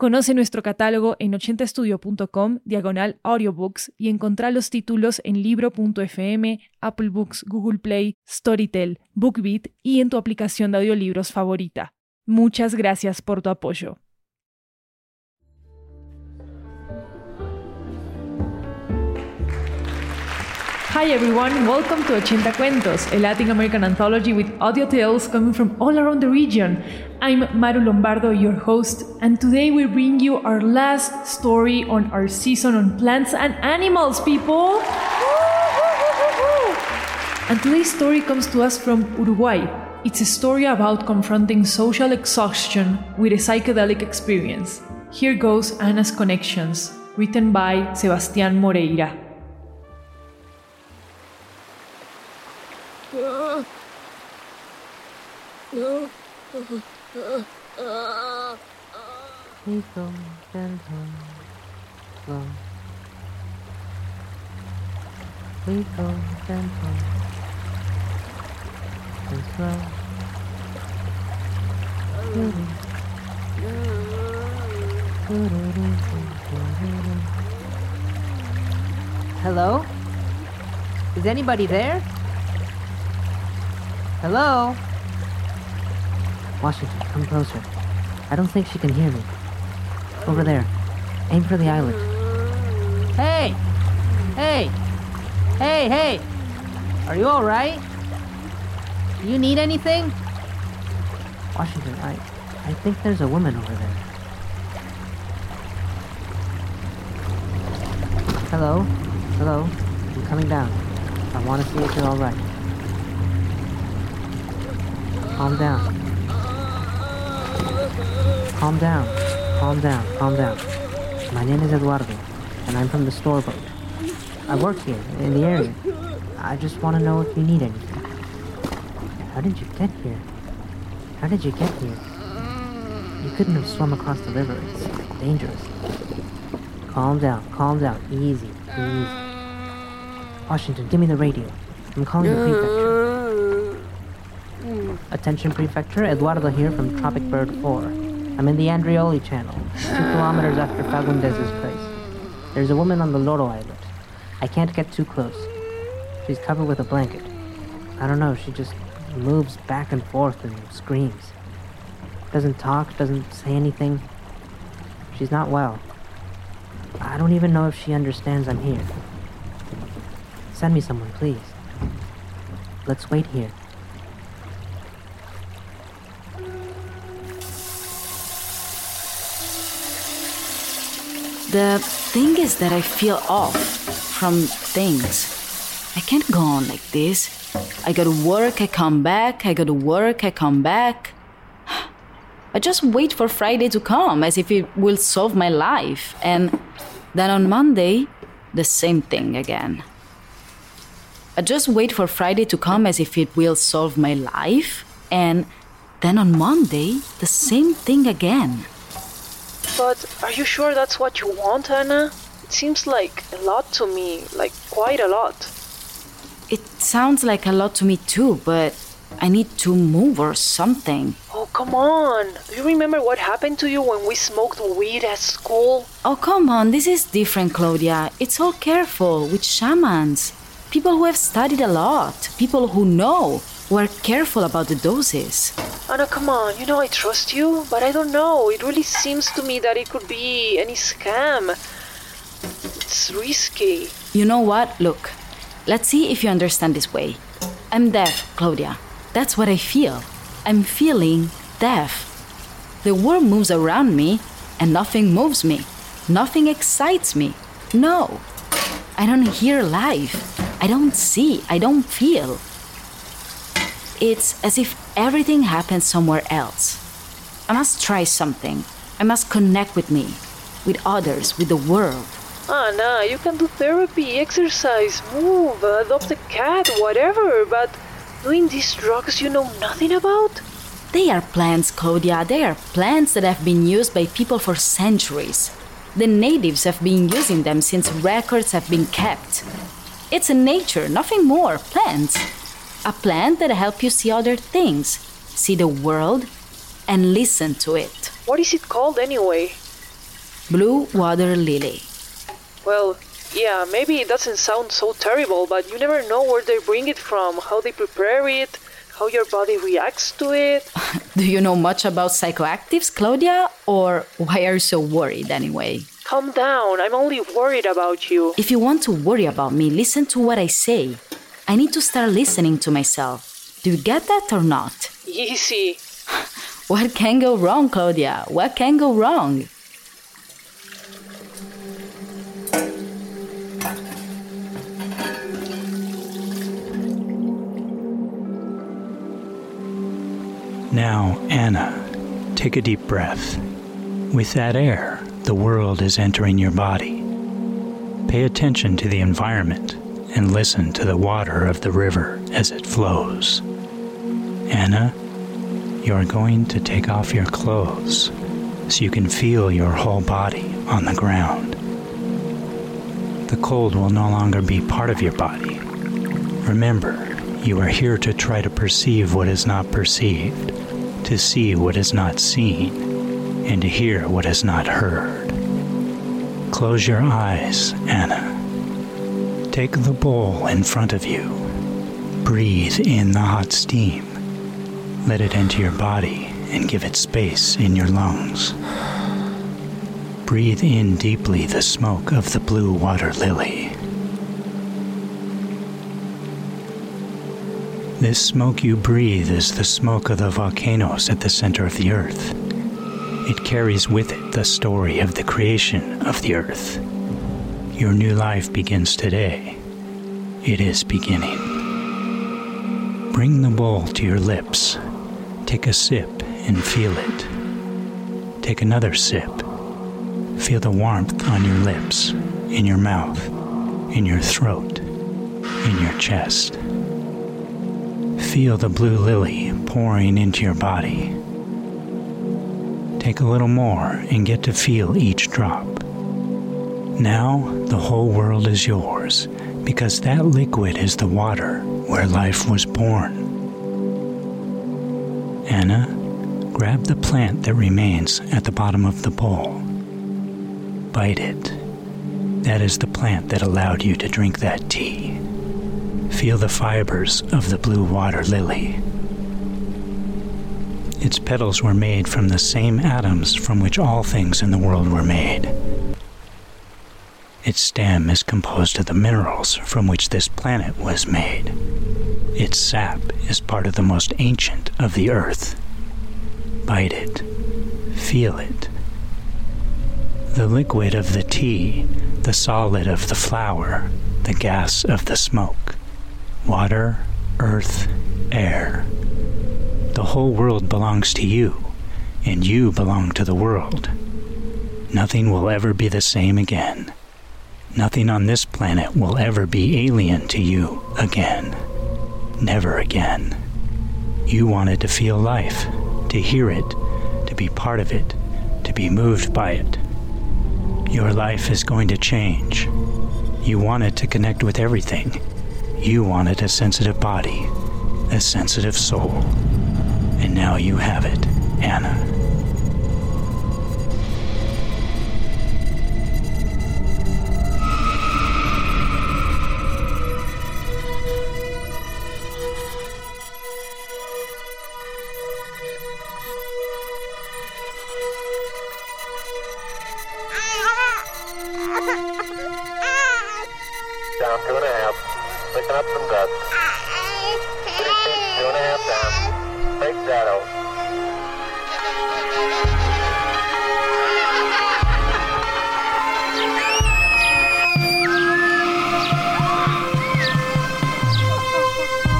Conoce nuestro catálogo en 80estudio.com, diagonal audiobooks, y encontrá los títulos en libro.fm, Apple Books, Google Play, Storytel, BookBeat y en tu aplicación de audiolibros favorita. Muchas gracias por tu apoyo. Hi everyone, welcome to Ochenta Cuentos, a Latin American anthology with audio tales coming from all around the region. I'm Maru Lombardo, your host, and today we bring you our last story on our season on plants and animals, people! And today's story comes to us from Uruguay. It's a story about confronting social exhaustion with a psychedelic experience. Here goes Anna's Connections, written by Sebastián Moreira. We go gentle, slow. We go gentle and slow. Hello? Is anybody there? Hello? Washington, come closer. I don't think she can hear me. Over there. Aim for the island. Hey! Hey! Hey, hey! Are you alright? Do you need anything? Washington, I I think there's a woman over there. Hello? Hello? I'm coming down. I want to see if you're alright. Calm down. Calm down. Calm down. Calm down. My name is Eduardo, and I'm from the store boat. I work here, in the area. I just want to know if you need anything. How did you get here? How did you get here? You couldn't have swum across the river. It's dangerous. Calm down. Calm down. Easy. Easy. Washington, give me the radio. I'm calling the prefecture. Attention Prefecture, Eduardo here from Tropic Bird 4. I'm in the Andrioli Channel, two kilometers after Fagundez's place. There's a woman on the Loro Island. I can't get too close. She's covered with a blanket. I don't know, she just moves back and forth and screams. Doesn't talk, doesn't say anything. She's not well. I don't even know if she understands I'm here. Send me someone, please. Let's wait here. The thing is that I feel off from things. I can't go on like this. I go to work, I come back, I go to work, I come back. I just wait for Friday to come as if it will solve my life. And then on Monday, the same thing again. I just wait for Friday to come as if it will solve my life. And then on Monday, the same thing again. But are you sure that's what you want, Anna? It seems like a lot to me, like quite a lot. It sounds like a lot to me too, but I need to move or something. Oh, come on. Do you remember what happened to you when we smoked weed at school? Oh, come on, this is different, Claudia. It's all careful with shamans. People who have studied a lot, people who know, who are careful about the doses. Anna, come on. You know I trust you, but I don't know. It really seems to me that it could be any scam. It's risky. You know what? Look, let's see if you understand this way. I'm deaf, Claudia. That's what I feel. I'm feeling deaf. The world moves around me, and nothing moves me. Nothing excites me. No. I don't hear life. I don't see. I don't feel. It's as if everything happens somewhere else. I must try something. I must connect with me, with others, with the world. Anna, you can do therapy, exercise, move, adopt a cat, whatever, but doing these drugs you know nothing about? They are plants, Claudia. They are plants that have been used by people for centuries. The natives have been using them since records have been kept. It's in nature, nothing more. Plants. A plant that help you see other things, see the world, and listen to it. What is it called anyway? Blue water lily. Well, yeah, maybe it doesn't sound so terrible, but you never know where they bring it from, how they prepare it, how your body reacts to it. Do you know much about psychoactives, Claudia? Or why are you so worried anyway? Calm down, I'm only worried about you. If you want to worry about me, listen to what I say. I need to start listening to myself. Do you get that or not? Easy. What can go wrong, Claudia? What can go wrong? Now, Anna, take a deep breath. With that air, the world is entering your body. Pay attention to the environment and listen to the water of the river as it flows. Anna, you are going to take off your clothes so you can feel your whole body on the ground. The cold will no longer be part of your body. Remember, you are here to try to perceive what is not perceived, to see what is not seen, and to hear what is not heard. Close your eyes, Anna. Take the bowl in front of you. Breathe in the hot steam. Let it enter your body and give it space in your lungs. Breathe in deeply the smoke of the blue water lily. This smoke you breathe is the smoke of the volcanoes at the center of the earth. It carries with it the story of the creation of the earth. Your new life begins today. It is beginning. Bring the bowl to your lips. Take a sip and feel it. Take another sip. Feel the warmth on your lips, in your mouth, in your throat, in your chest. Feel the blue lily pouring into your body. Take a little more and get to feel each drop. Now the whole world is yours because that liquid is the water where life was born. Anna, grab the plant that remains at the bottom of the bowl. Bite it. That is the plant that allowed you to drink that tea. Feel the fibers of the blue water lily. Its petals were made from the same atoms from which all things in the world were made. Its stem is composed of the minerals from which this planet was made. Its sap is part of the most ancient of the earth. Bite it. Feel it. The liquid of the tea, the solid of the flower, the gas of the smoke. Water, earth, air. The whole world belongs to you, and you belong to the world. Nothing will ever be the same again. Nothing on this planet will ever be alien to you again. Never again. You wanted to feel life, to hear it, to be part of it, to be moved by it. Your life is going to change. You wanted to connect with everything. You wanted a sensitive body, a sensitive soul. And now you have it, Anna.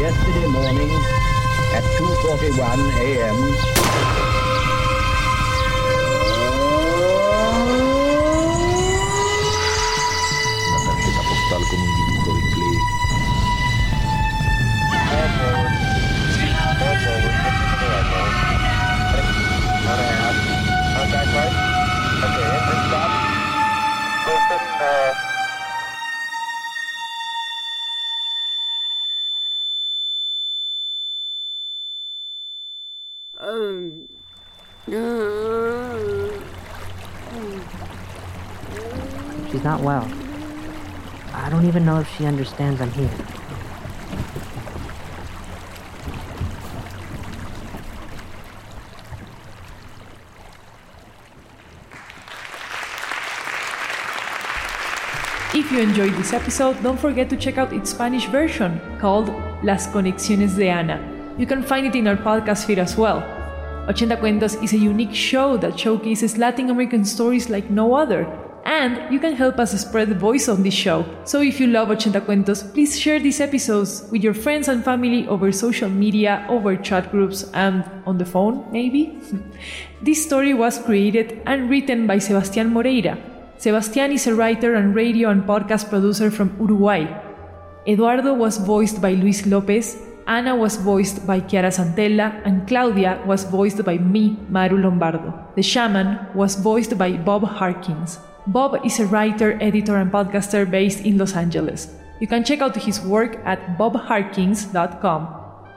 Yesterday morning at 2.41 a.m. Um, uh, She's not well. I don't even know if she understands I'm here. If you enjoyed this episode, don't forget to check out its Spanish version called Las Conexiones de Ana you can find it in our podcast feed as well. Ochenta Cuentos is a unique show that showcases Latin American stories like no other, and you can help us spread the voice on this show. So if you love Ochenta Cuentos, please share these episodes with your friends and family over social media, over chat groups, and on the phone, maybe? this story was created and written by Sebastián Moreira. Sebastián is a writer and radio and podcast producer from Uruguay. Eduardo was voiced by Luis Lopez, Ana was voiced by Chiara Santella, and Claudia was voiced by me, Maru Lombardo. The shaman was voiced by Bob Harkins. Bob is a writer, editor, and podcaster based in Los Angeles. You can check out his work at bobharkins.com.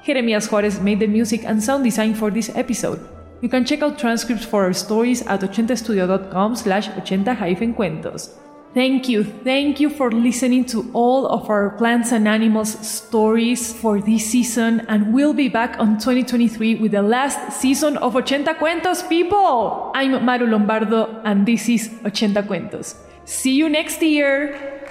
Jeremias Juarez made the music and sound design for this episode. You can check out transcripts for our stories at ochentastudio.com slash ochenta-cuentos. Thank you, thank you for listening to all of our plants and animals stories for this season, and we'll be back on 2023 with the last season of Ochenta Cuentos, people! I'm Maru Lombardo, and this is Ochenta Cuentos. See you next year!